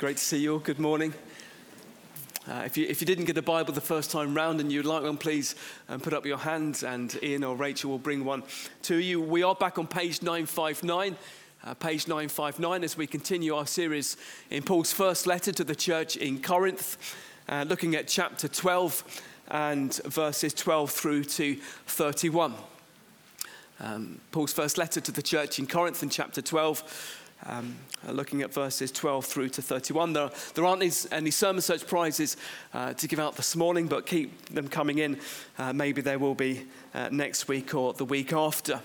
Great to see you all. Good morning. Uh, if, you, if you didn't get a Bible the first time round and you'd like one, please um, put up your hand and Ian or Rachel will bring one to you. We are back on page 959. Uh, page 959 as we continue our series in Paul's first letter to the church in Corinth, uh, looking at chapter 12 and verses 12 through to 31. Um, Paul's first letter to the church in Corinth in chapter 12 um, uh, looking at verses 12 through to 31. There, there aren't any, any sermon search prizes uh, to give out this morning, but keep them coming in. Uh, maybe there will be uh, next week or the week after.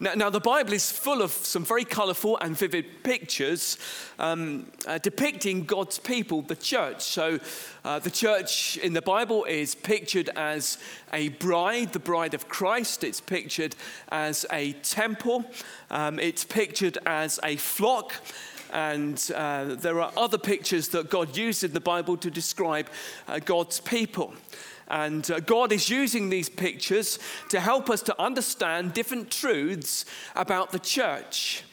Now, now, the Bible is full of some very colourful and vivid pictures um, uh, depicting God's people, the church. So, uh, the church in the Bible is pictured as a bride, the bride of Christ. It's pictured as a temple. Um, it's pictured as a flock. And uh, there are other pictures that God used in the Bible to describe uh, God's people. And uh, God is using these pictures to help us to understand different truths about the church.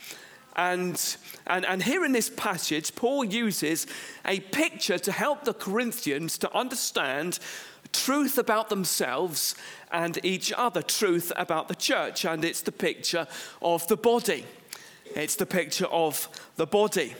And, and, and here in this passage, Paul uses a picture to help the Corinthians to understand truth about themselves and each other, truth about the church. And it's the picture of the body. It's the picture of the body.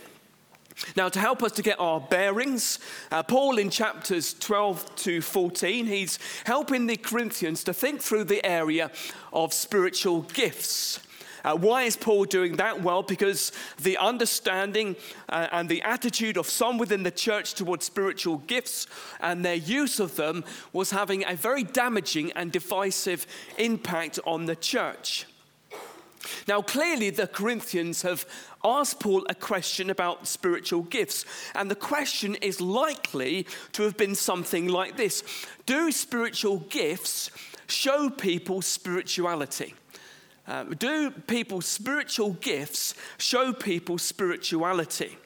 Now, to help us to get our bearings, uh, Paul in chapters 12 to 14, he's helping the Corinthians to think through the area of spiritual gifts. Uh, why is Paul doing that? Well, because the understanding uh, and the attitude of some within the church towards spiritual gifts and their use of them was having a very damaging and divisive impact on the church. Now, clearly, the Corinthians have asked Paul a question about spiritual gifts, and the question is likely to have been something like this Do spiritual gifts show people spirituality? Uh, do people's spiritual gifts show people spirituality?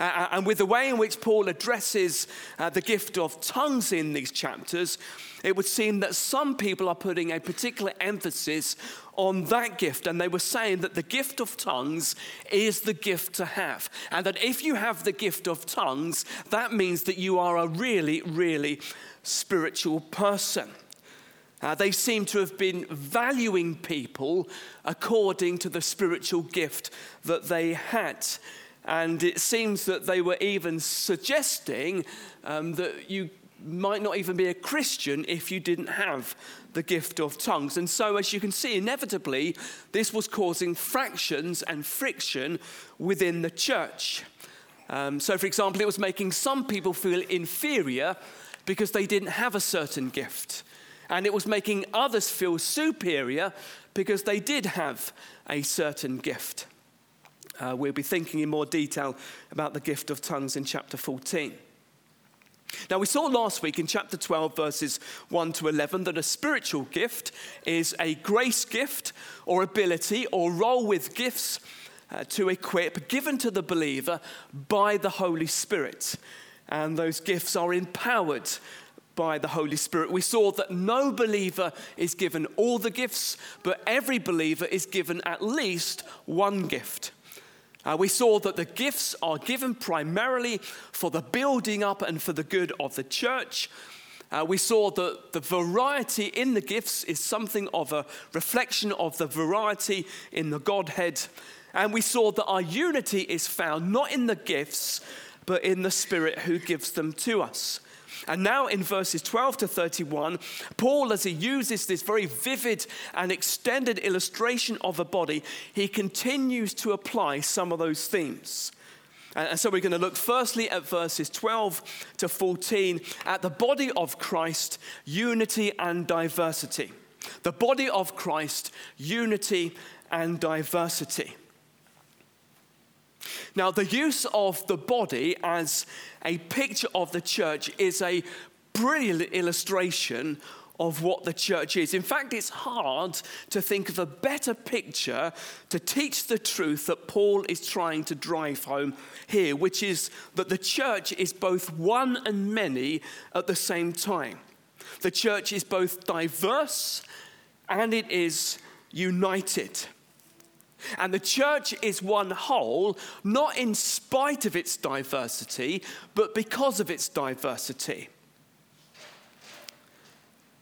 Uh, uh, and with the way in which Paul addresses uh, the gift of tongues in these chapters, it would seem that some people are putting a particular emphasis on that gift. And they were saying that the gift of tongues is the gift to have. And that if you have the gift of tongues, that means that you are a really, really spiritual person. Uh, they seem to have been valuing people according to the spiritual gift that they had. And it seems that they were even suggesting um, that you might not even be a Christian if you didn't have the gift of tongues. And so, as you can see, inevitably, this was causing fractions and friction within the church. Um, so, for example, it was making some people feel inferior because they didn't have a certain gift. And it was making others feel superior because they did have a certain gift. Uh, we'll be thinking in more detail about the gift of tongues in chapter 14. Now, we saw last week in chapter 12, verses 1 to 11, that a spiritual gift is a grace gift or ability or role with gifts uh, to equip given to the believer by the Holy Spirit. And those gifts are empowered by the Holy Spirit. We saw that no believer is given all the gifts, but every believer is given at least one gift. Uh, we saw that the gifts are given primarily for the building up and for the good of the church. Uh, we saw that the variety in the gifts is something of a reflection of the variety in the Godhead. And we saw that our unity is found not in the gifts, but in the Spirit who gives them to us. And now in verses 12 to 31, Paul, as he uses this very vivid and extended illustration of a body, he continues to apply some of those themes. And so we're going to look firstly at verses 12 to 14 at the body of Christ, unity and diversity. The body of Christ, unity and diversity. Now, the use of the body as a picture of the church is a brilliant illustration of what the church is. In fact, it's hard to think of a better picture to teach the truth that Paul is trying to drive home here, which is that the church is both one and many at the same time. The church is both diverse and it is united. And the church is one whole, not in spite of its diversity, but because of its diversity.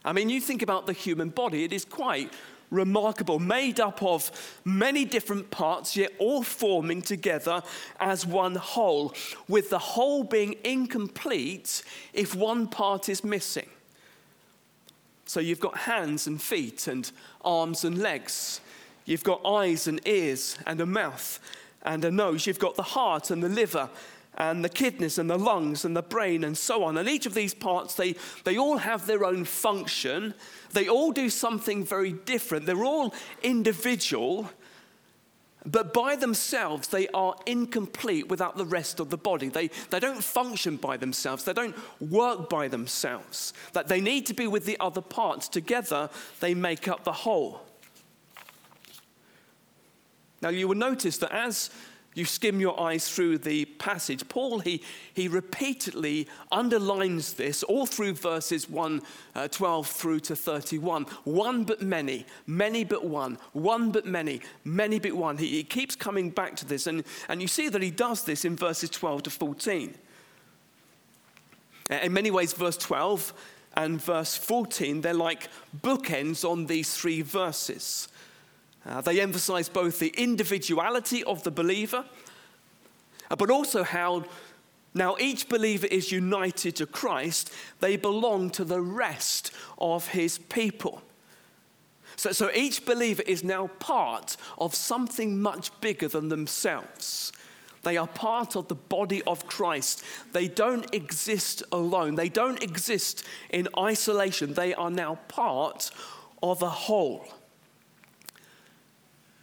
I mean, you think about the human body, it is quite remarkable, made up of many different parts, yet all forming together as one whole, with the whole being incomplete if one part is missing. So you've got hands and feet, and arms and legs. You've got eyes and ears, and a mouth and a nose. You've got the heart and the liver and the kidneys and the lungs and the brain and so on. And each of these parts, they, they all have their own function. They all do something very different. They're all individual, but by themselves, they are incomplete without the rest of the body. They, they don't function by themselves, they don't work by themselves. That they need to be with the other parts. Together, they make up the whole. Now, you will notice that as you skim your eyes through the passage, Paul, he, he repeatedly underlines this all through verses 1, uh, 12 through to 31. One but many, many but one, one but many, many but one. He, he keeps coming back to this, and, and you see that he does this in verses 12 to 14. In many ways, verse 12 and verse 14, they're like bookends on these three verses. Uh, they emphasize both the individuality of the believer, uh, but also how now each believer is united to Christ, they belong to the rest of his people. So, so each believer is now part of something much bigger than themselves. They are part of the body of Christ. They don't exist alone. They don't exist in isolation. They are now part of a whole.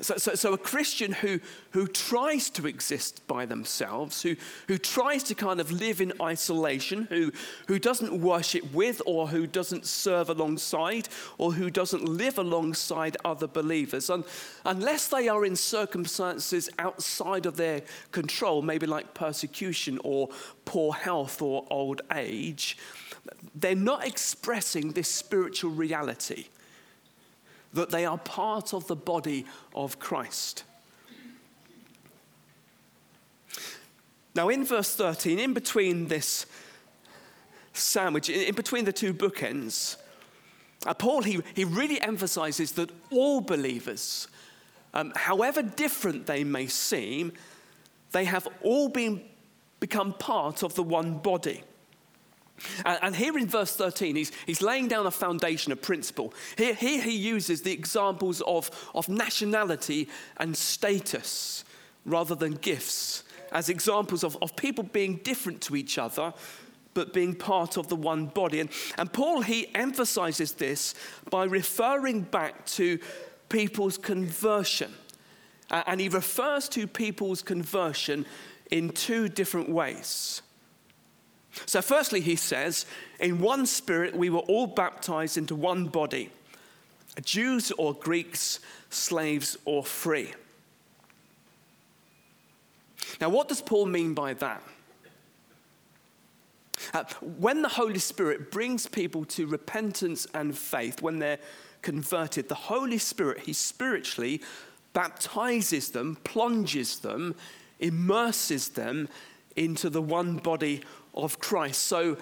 So, so, so, a Christian who, who tries to exist by themselves, who, who tries to kind of live in isolation, who, who doesn't worship with or who doesn't serve alongside or who doesn't live alongside other believers, and, unless they are in circumstances outside of their control, maybe like persecution or poor health or old age, they're not expressing this spiritual reality that they are part of the body of Christ. Now, in verse 13, in between this sandwich, in between the two bookends, uh, Paul, he, he really emphasizes that all believers, um, however different they may seem, they have all been, become part of the one body. And, and, here in verse 13, he's, he's laying down a foundation, a principle. Here, here he uses the examples of, of nationality and status rather than gifts as examples of, of people being different to each other but being part of the one body. And, and Paul, he emphasizes this by referring back to people's conversion. Uh, and he refers to people's conversion in two different ways. So, firstly, he says, in one spirit we were all baptized into one body Jews or Greeks, slaves or free. Now, what does Paul mean by that? Uh, when the Holy Spirit brings people to repentance and faith, when they're converted, the Holy Spirit, He spiritually baptizes them, plunges them, immerses them into the one body of Christ. So,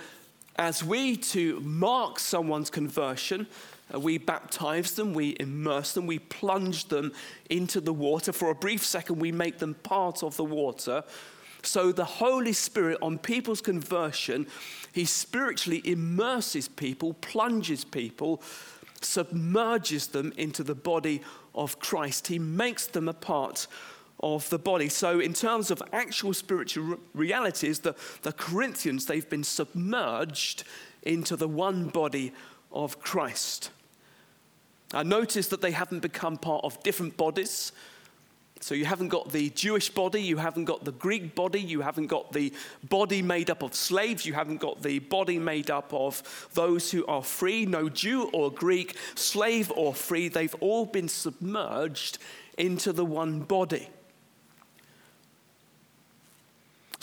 as we to mark someone's conversion, uh, we baptize them, we immerse them, we plunge them into the water. For a brief second, we make them part of the water. So, the Holy Spirit, on people's conversion, He spiritually immerses people, plunges people, submerges them into the body of Christ. He makes them a part of the body. So, in terms of actual spiritual realities, the, the Corinthians, they've been submerged into the one body of Christ. I notice that they haven't become part of different bodies. So, you haven't got the Jewish body, you haven't got the Greek body, you haven't got the body made up of slaves, you haven't got the body made up of those who are free. No Jew or Greek, slave or free, they've all been submerged into the one body.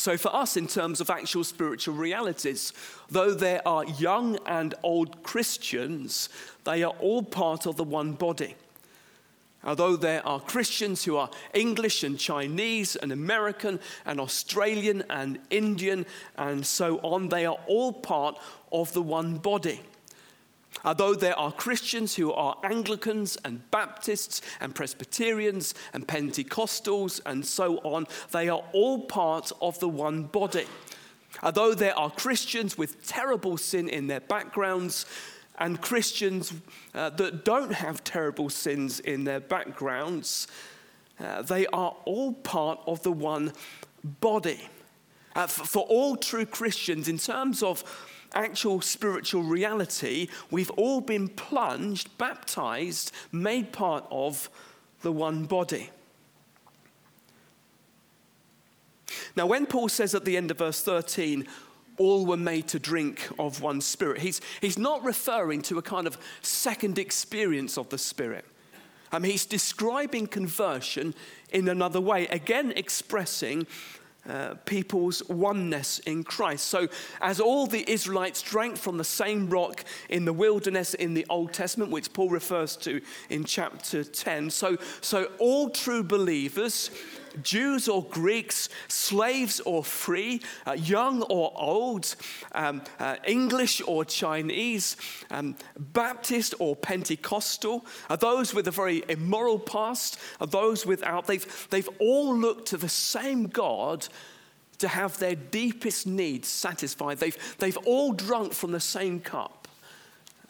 So, for us, in terms of actual spiritual realities, though there are young and old Christians, they are all part of the one body. Although there are Christians who are English and Chinese and American and Australian and Indian and so on, they are all part of the one body. Although there are Christians who are Anglicans and Baptists and Presbyterians and Pentecostals and so on, they are all part of the one body. Although there are Christians with terrible sin in their backgrounds and Christians uh, that don't have terrible sins in their backgrounds, uh, they are all part of the one body. Uh, for, for all true Christians, in terms of actual spiritual reality, we've all been plunged, baptized, made part of the one body. Now, when Paul says at the end of verse 13, all were made to drink of one spirit, he's, he's not referring to a kind of second experience of the spirit. Um, he's describing conversion in another way, again expressing uh, people's oneness in Christ. So, as all the Israelites drank from the same rock in the wilderness in the Old Testament, which Paul refers to in chapter 10, so, so all true believers Jews or Greeks, slaves or free, uh, young or old, um, uh, English or Chinese, um, Baptist or Pentecostal, are those with a very immoral past, are those without, they've, they've all looked to the same God to have their deepest needs satisfied. They've, they've all drunk from the same cup.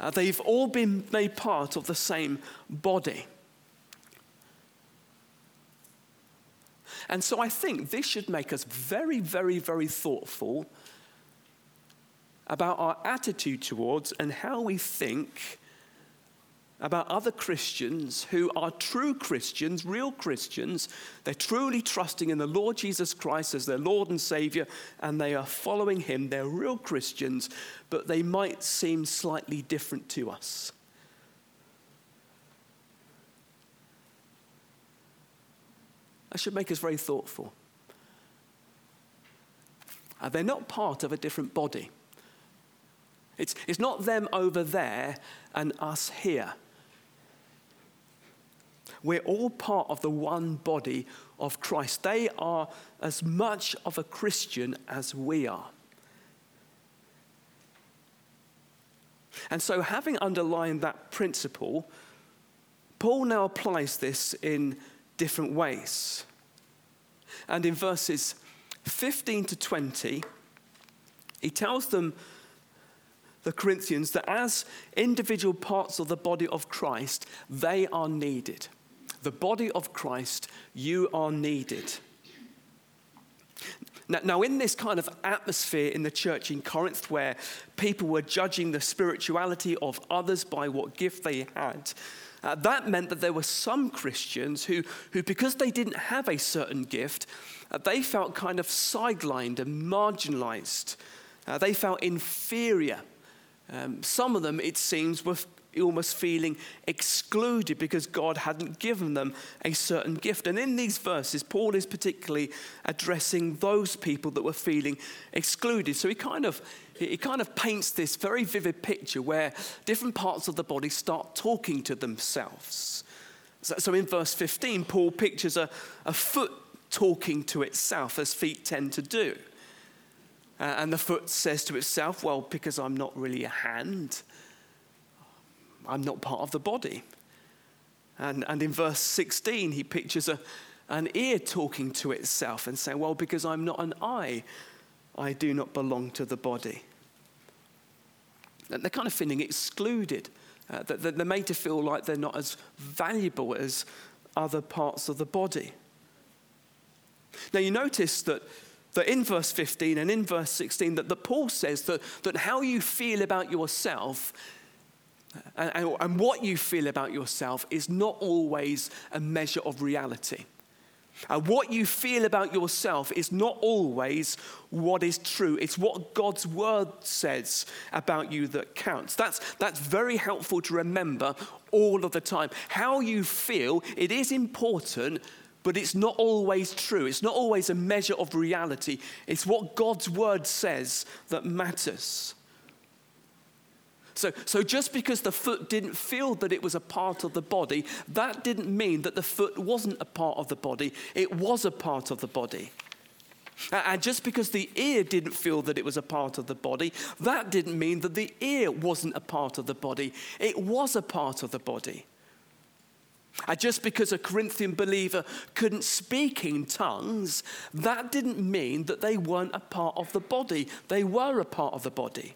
Uh, they've all been made part of the same body. And so I think this should make us very, very, very thoughtful about our attitude towards and how we think about other Christians who are true Christians, real Christians. They're truly trusting in the Lord Jesus Christ as their Lord and Savior, and they are following Him. They're real Christians, but they might seem slightly different to us. That should make us very thoughtful. They're not part of a different body. It's, it's not them over there and us here. We're all part of the one body of Christ. They are as much of a Christian as we are. And so, having underlined that principle, Paul now applies this in different ways. And in verses 15 to 20, he tells them, the Corinthians, that as individual parts of the body of Christ, they are needed. The body of Christ, you are needed. Now, now, in this kind of atmosphere in the church in Corinth, where people were judging the spirituality of others by what gift they had, uh, that meant that there were some Christians who, who because they didn't have a certain gift, uh, they felt kind of sidelined and marginalized. Uh, they felt inferior. Um, some of them, it seems, were almost feeling excluded because God hadn't given them a certain gift. And in these verses, Paul is particularly addressing those people that were feeling excluded. So he kind of he kind of paints this very vivid picture where different parts of the body start talking to themselves. So, in verse 15, Paul pictures a, a foot talking to itself, as feet tend to do. Uh, and the foot says to itself, Well, because I'm not really a hand, I'm not part of the body. And, and in verse 16, he pictures a, an ear talking to itself and saying, Well, because I'm not an eye, I do not belong to the body. And they're kind of feeling excluded. Uh, that they're made to feel like they're not as valuable as other parts of the body. Now, you notice that, that in verse 15 and in verse 16, that, that Paul says that, that how you feel about yourself and, and, what you feel about yourself is not always a measure of reality. And what you feel about yourself is not always what is true. It's what God's word says about you that counts. That's, that's very helpful to remember all of the time. How you feel, it is important, but it's not always true. It's not always a measure of reality. It's what God's word says that matters. So, so just because the foot didn't feel that it was a part of the body, that didn't mean that the foot wasn't a part of the body. It was a part of the body. And just because the ear didn't feel that it was a part of the body, that didn't mean that the ear wasn't a part of the body. It was a part of the body. And just because a Corinthian believer couldn't speak in tongues, that didn't mean that they weren't a part of the body. They were a part of the body.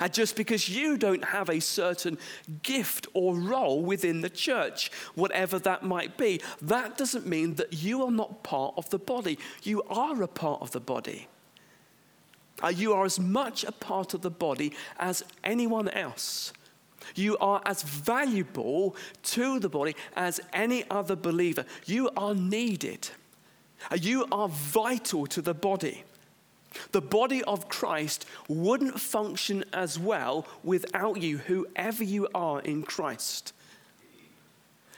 And just because you don't have a certain gift or role within the church, whatever that might be, that doesn't mean that you are not part of the body. You are a part of the body. Uh, you are as much a part of the body as anyone else. You are as valuable to the body as any other believer. You are needed. Uh, you are vital to the body. The body of Christ wouldn't function as well without you, whoever you are in Christ.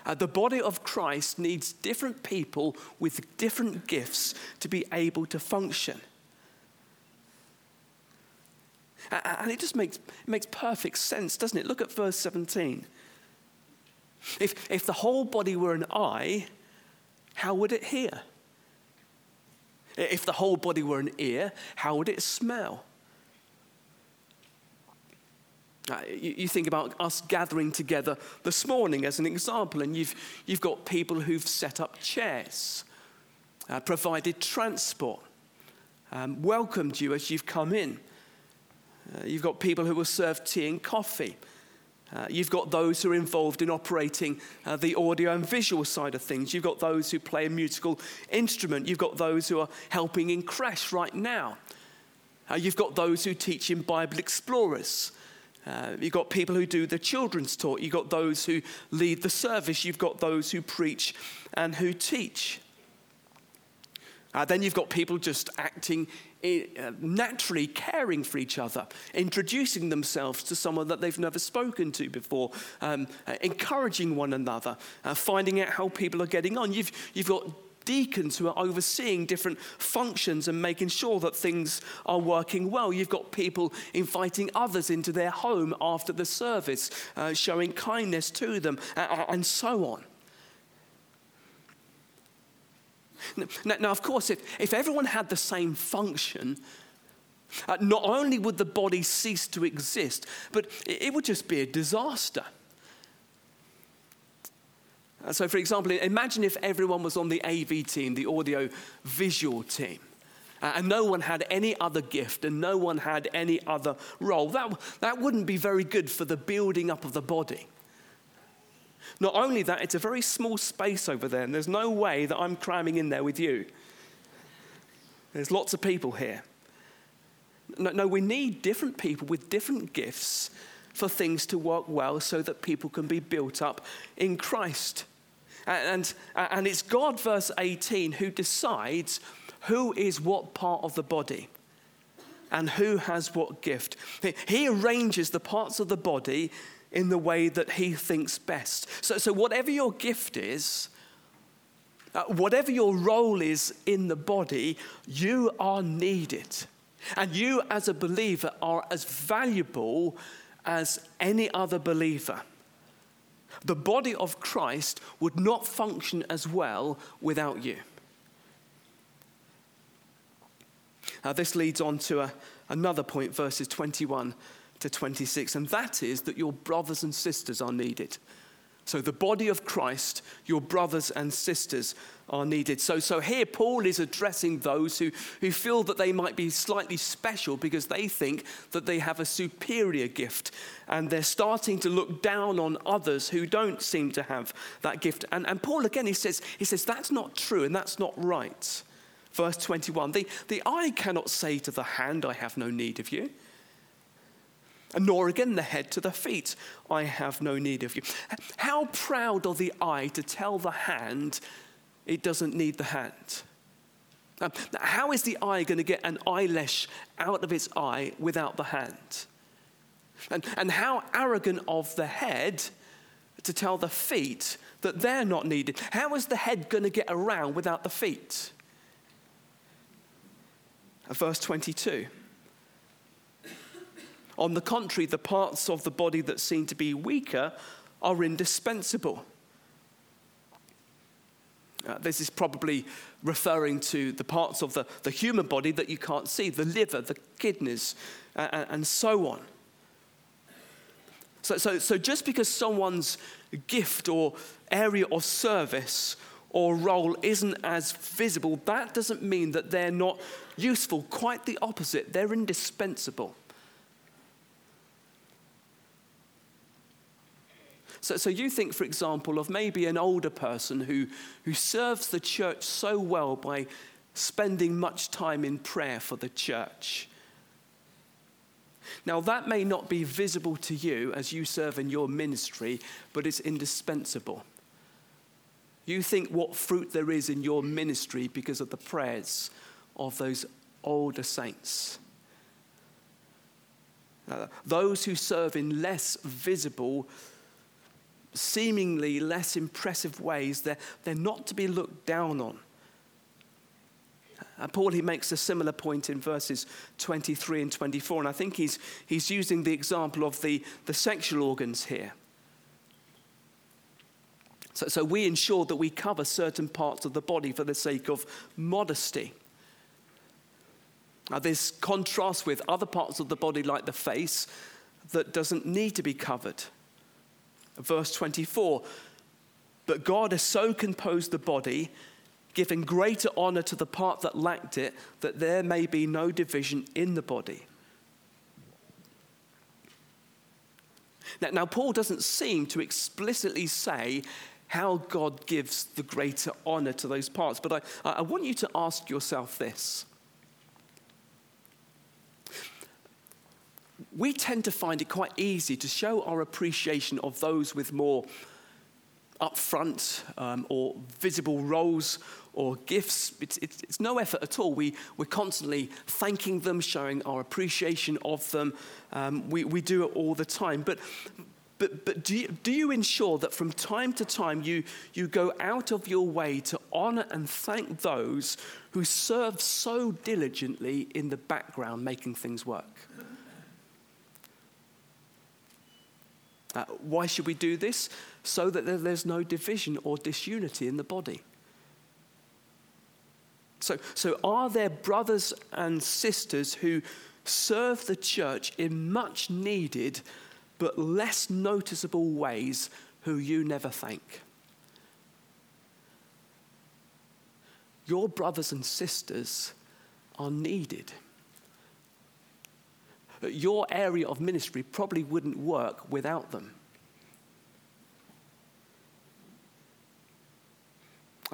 Uh, the body of Christ needs different people with different gifts to be able to function. And it just makes, it makes perfect sense, doesn't it? Look at verse 17. If, if the whole body were an eye, how would it hear? If the whole body were an ear, how would it smell? Uh, you, you, think about us gathering together this morning as an example, and you've, you've got people who've set up chairs, uh, provided transport, um, welcomed you as you've come in. Uh, you've got people who will serve tea and coffee. Uh, you've got those who are involved in operating uh, the audio and visual side of things. You've got those who play a musical instrument. You've got those who are helping in Crèche right now. Uh, you've got those who teach in Bible Explorers. Uh, you've got people who do the children's talk. You've got those who lead the service. You've got those who preach and who teach. Uh, then you've got people just acting naturally caring for each other, introducing themselves to someone that they've never spoken to before, um, uh, encouraging one another, uh, finding out how people are getting on. You've, you've got deacons who are overseeing different functions and making sure that things are working well. You've got people inviting others into their home after the service, uh, showing kindness to them, uh, and so on. Now, now of course, if, if everyone had the same function, uh, not only would the body cease to exist, but it, it would just be a disaster. Uh, so, for example, imagine if everyone was on the AV team, the audio visual team, uh, and no one had any other gift and no one had any other role. That, that wouldn't be very good for the building up of the body. Not only that, it's a very small space over there, and there's no way that I'm cramming in there with you. There's lots of people here. No, no, we need different people with different gifts for things to work well so that people can be built up in Christ. And, and, and it's God, verse 18, who decides who is what part of the body and who has what gift. He arranges the parts of the body in the way that he thinks best. So, so whatever your gift is, uh, whatever your role is in the body, you are needed. And you, as a believer, are as valuable as any other believer. The body of Christ would not function as well without you. Now, this leads on to a, another point, verses 21 to 26, and that is that your brothers and sisters are needed. So, the body of Christ, your brothers and sisters are needed. So, so here Paul is addressing those who, who feel that they might be slightly special because they think that they have a superior gift. And they're starting to look down on others who don't seem to have that gift. And, and Paul, again, he says, he says, that's not true and that's not right. Verse 21 the, the eye cannot say to the hand, I have no need of you nor again the head to the feet. I have no need of you. How proud of the eye to tell the hand it doesn't need the hand? Um, how is the eye going to get an eyelash out of its eye without the hand? And, and how arrogant of the head to tell the feet that they're not needed. How is the head going to get around without the feet? Verse 22. On the contrary, the parts of the body that seem to be weaker are indispensable. Uh, this is probably referring to the parts of the, the human body that you can't see the liver, the kidneys, uh, and so on. So, so, so just because someone's gift or area of service or role isn't as visible, that doesn't mean that they're not useful. Quite the opposite, they're indispensable. So, so you think, for example, of maybe an older person who, who serves the church so well by spending much time in prayer for the church. Now, that may not be visible to you as you serve in your ministry, but it's indispensable. You think what fruit there is in your ministry because of the prayers of those older saints. Uh, those who serve in less visible seemingly less impressive ways, they're, they're not to be looked down on. And Paul, he makes a similar point in verses 23 and 24, and I think he's, he's using the example of the, the sexual organs here. So, so we ensure that we cover certain parts of the body for the sake of modesty. Now, this contrasts with other parts of the body, like the face, that doesn't need to be covered. Verse 24 But God has so composed the body, giving greater honor to the part that lacked it, that there may be no division in the body. Now, now, Paul doesn't seem to explicitly say how God gives the greater honor to those parts, but I, I want you to ask yourself this we tend to find it quite easy to show our appreciation of those with more upfront um, or visible roles or gifts. It's, it's, it's, no effort at all. We, we're constantly thanking them, showing our appreciation of them. Um, we, we do it all the time. But, but, but do, you, do you ensure that from time to time you, you go out of your way to honor and thank those who serve so diligently in the background making things work? Uh, why should we do this? So that there's no division or disunity in the body. So, so are there brothers and sisters who serve the church in much needed but less noticeable ways who you never thank? Your brothers and sisters are needed your area of ministry probably wouldn't work without them.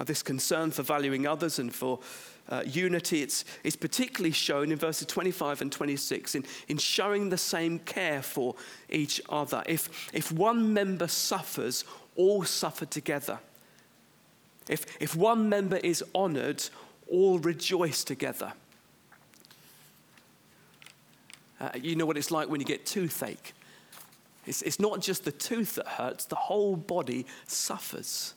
This concern for valuing others and for uh, unity, it's, it's particularly shown in verses 25 and 26 in, in showing the same care for each other. If, if one member suffers, all suffer together. If, if one member is honored, all rejoice together. Uh, you know what it's like when you get toothache. It's, it's not just the tooth that hurts, the whole body suffers.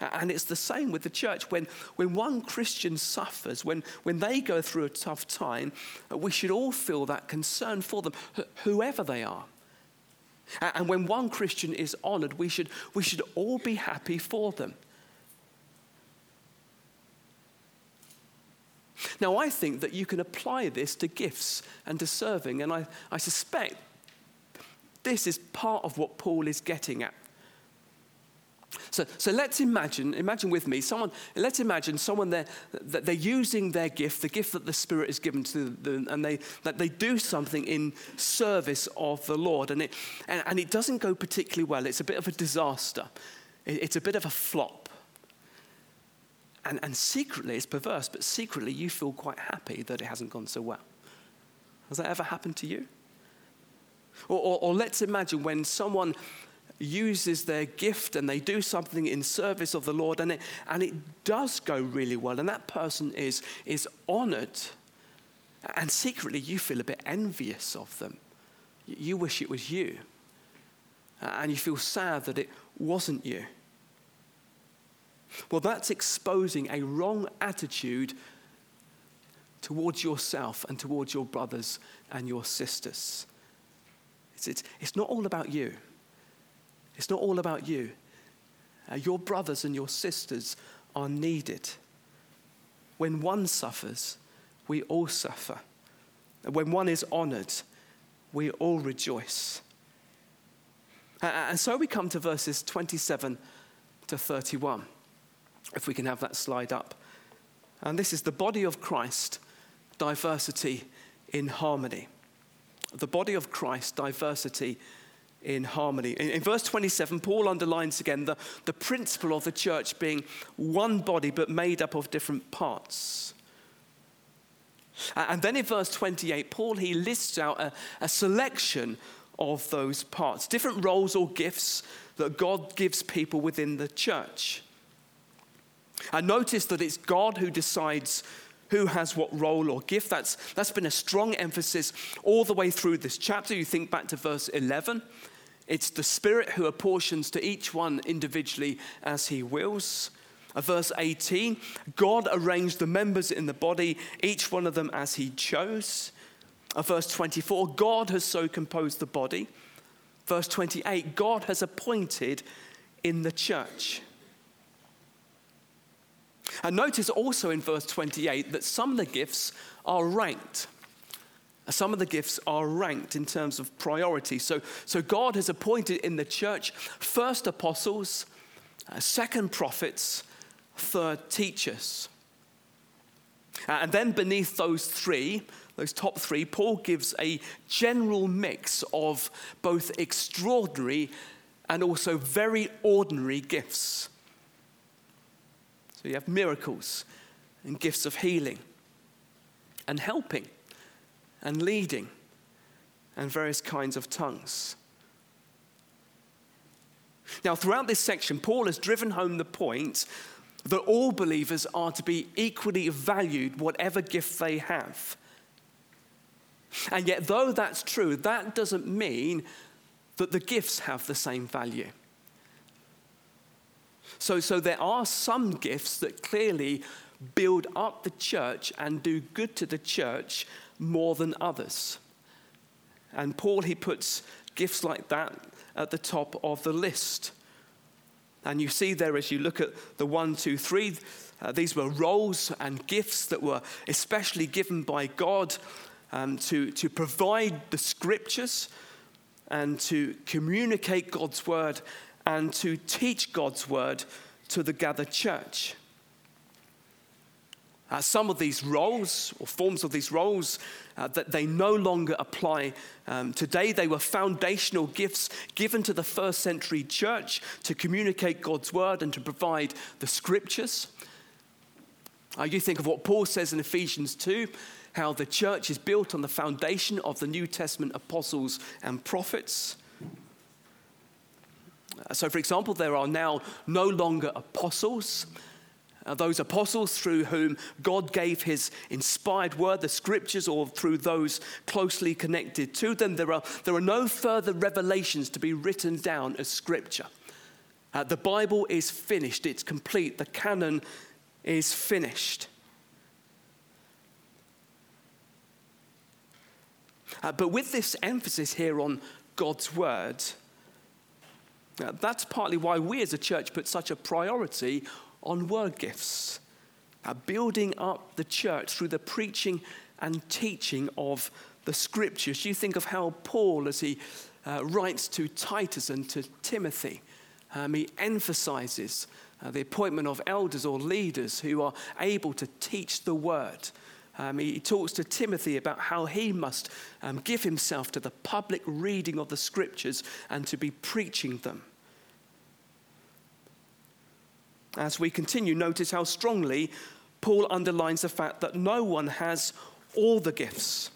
And it's the same with the church. When, when one Christian suffers, when, when they go through a tough time, we should all feel that concern for them, whoever they are. And when one Christian is honored, we should, we should all be happy for them. Now, I think that you can apply this to gifts and to serving, and I, I suspect this is part of what Paul is getting at. So, so let's imagine, imagine with me, someone, let's imagine someone that they're using their gift, the gift that the Spirit has given to them, and they, that they do something in service of the Lord. And it, and, and it doesn't go particularly well. It's a bit of a disaster. It, it's a bit of a flop. And, and secretly, it's perverse, but secretly you feel quite happy that it hasn't gone so well. Has that ever happened to you? Or, or, or let's imagine when someone uses their gift and they do something in service of the Lord and it, and it does go really well, and that person is, is honored. And secretly, you feel a bit envious of them. You wish it was you. And you feel sad that it wasn't you. Well, that's exposing a wrong attitude towards yourself and towards your brothers and your sisters. It's, it's, it's not all about you. It's not all about you. Uh, your brothers and your sisters are needed. When one suffers, we all suffer. When one is honored, we all rejoice. And so we come to verses 27 to 31, if we can have that slide up. And this is the body of Christ, diversity in harmony. The body of Christ, diversity in harmony. In, in, verse 27, Paul underlines again the, the principle of the church being one body but made up of different parts. And then in verse 28, Paul he lists out a, a selection of those parts, different roles or gifts that God gives people within the church. And notice that it's God who decides who has what role or gift. That's, that's been a strong emphasis all the way through this chapter. You think back to verse 11. It's the Spirit who apportions to each one individually as he wills. Uh, verse 18 God arranged the members in the body, each one of them as he chose. Uh, verse 24 God has so composed the body. Verse 28 God has appointed in the church. And notice also in verse 28 that some of the gifts are ranked. Some of the gifts are ranked in terms of priority. So, so God has appointed in the church first apostles, uh, second prophets, third teachers. And then beneath those three, those top three, Paul gives a general mix of both extraordinary and also very ordinary gifts. So you have miracles and gifts of healing and helping and leading and various kinds of tongues. Now, throughout this section, Paul has driven home the point that all believers are to be equally valued, whatever gift they have. And yet, though that's true, that doesn't mean that the gifts have the same value. So, so there are some gifts that clearly build up the church and do good to the church more than others. And Paul, he puts gifts like that at the top of the list. And you see there as you look at the one, two, three, uh, these were roles and gifts that were especially given by God um, to, to provide the scriptures and to communicate God's word and to teach God's word to the gathered church. Uh, some of these roles or forms of these roles uh, that they no longer apply um, today. They were foundational gifts given to the first century church to communicate God's word and to provide the scriptures. Uh, you think of what Paul says in Ephesians 2 how the church is built on the foundation of the New Testament apostles and prophets. So, for example, there are now no longer apostles. Uh, those apostles through whom God gave his inspired word, the scriptures, or through those closely connected to them. There are, there are no further revelations to be written down as scripture. Uh, the Bible is finished, it's complete, the canon is finished. Uh, but with this emphasis here on God's word, uh, that's partly why we as a church put such a priority on word gifts, building up the church through the preaching and teaching of the scriptures. You think of how Paul, as he uh, writes to Titus and to Timothy, um, he emphasizes uh, the appointment of elders or leaders who are able to teach the word. Um, he, he, talks to Timothy about how he must um, give himself to the public reading of the scriptures and to be preaching them. As we continue, notice how strongly Paul underlines the fact that no one has all the gifts.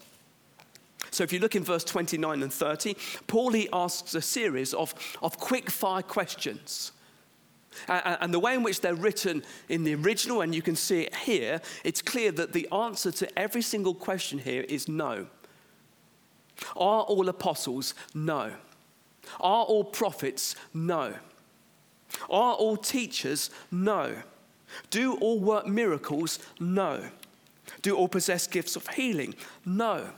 So if you look in verse 29 and 30, Paul he asks a series of, of quick fire questions. And the way in which they're written in the original, and you can see it here, it's clear that the answer to every single question here is no. Are all apostles? No. Are all prophets? No. Are all teachers? No. Do all work miracles? No. Do all possess gifts of healing? No.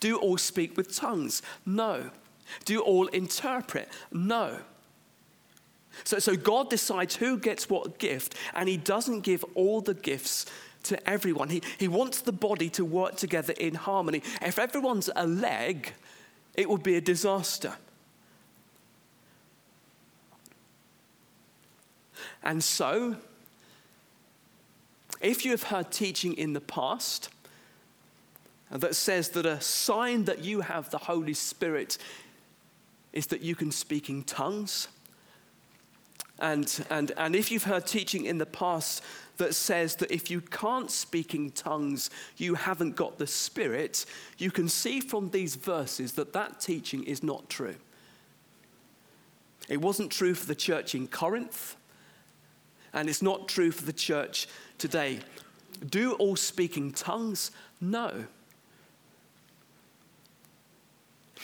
Do all speak with tongues? No. Do all interpret? No. So, so God decides who gets what gift, and He doesn't give all the gifts to everyone. He, he wants the body to work together in harmony. If everyone's a leg, it would be a disaster. And so, if you have heard teaching in the past that says that a sign that you have the Holy Spirit is that you can speak in tongues, and, and, and if you've heard teaching in the past that says that if you can't speak in tongues, you haven't got the Spirit, you can see from these verses that that teaching is not true. It wasn't true for the church in Corinth, and it's not true for the church today. Do all speak in tongues? No.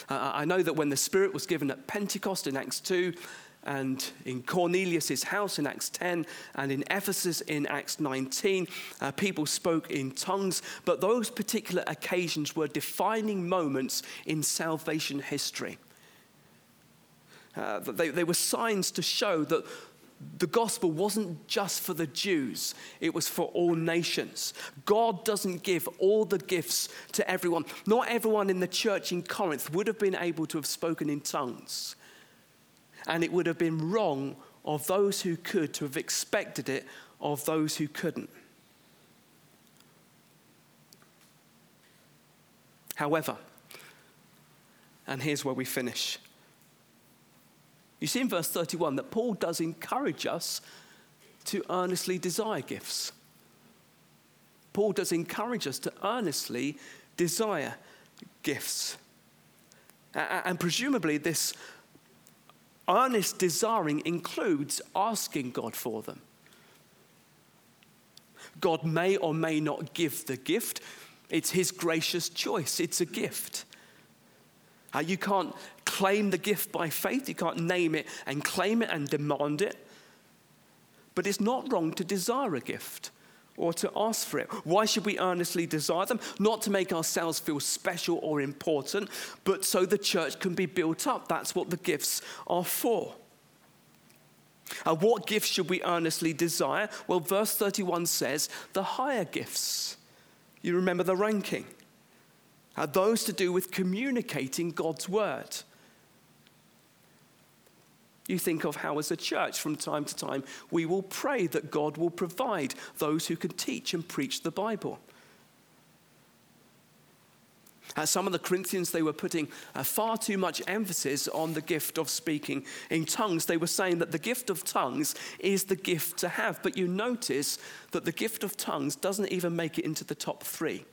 Uh, I know that when the Spirit was given at Pentecost in Acts 2, and in Cornelius' house in Acts 10, and in Ephesus in Acts 19, uh, people spoke in tongues, but those particular occasions were defining moments in salvation history. Uh, they, they were signs to show that the gospel wasn't just for the Jews, it was for all nations. God doesn't give all the gifts to everyone. Not everyone in the church in Corinth would have been able to have spoken in tongues. And it would have been wrong of those who could to have expected it of those who couldn't. However, and here's where we finish. You see in verse 31 that Paul does encourage us to earnestly desire gifts. Paul does encourage us to earnestly desire gifts. And presumably, this earnest desiring includes asking God for them. God may or may not give the gift, it's His gracious choice, it's a gift. Uh, you can't claim the gift by faith, you can't name it and claim it and demand it. But it's not wrong to desire a gift or to ask for it. Why should we earnestly desire them? Not to make ourselves feel special or important, but so the church can be built up. That's what the gifts are for. And what gifts should we earnestly desire? Well, verse 31 says the higher gifts. You remember the ranking are those to do with communicating God's word. You think of how, as a church, from time to time, we will pray that God will provide those who can teach and preach the Bible. Uh, some of the Corinthians, they were putting uh, far too much emphasis on the gift of speaking in tongues. They were saying that the gift of tongues is the gift to have. But you notice that the gift of tongues doesn't even make it into the top three.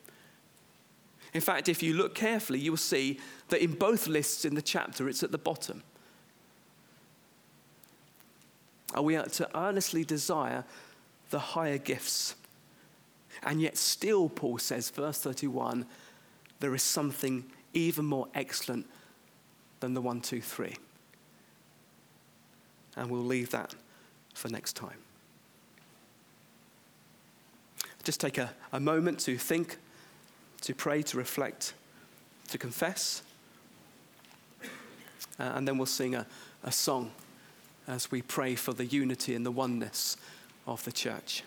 In fact, if you look carefully, you will see that in both lists in the chapter, it's at the bottom. Are we to earnestly desire the higher gifts? And yet, still, Paul says, verse 31, there is something even more excellent than the one, two, three. And we'll leave that for next time. Just take a, a moment to think to pray, to reflect, to confess. Uh, and then we'll sing a, a song as we pray for the unity and the oneness of the church.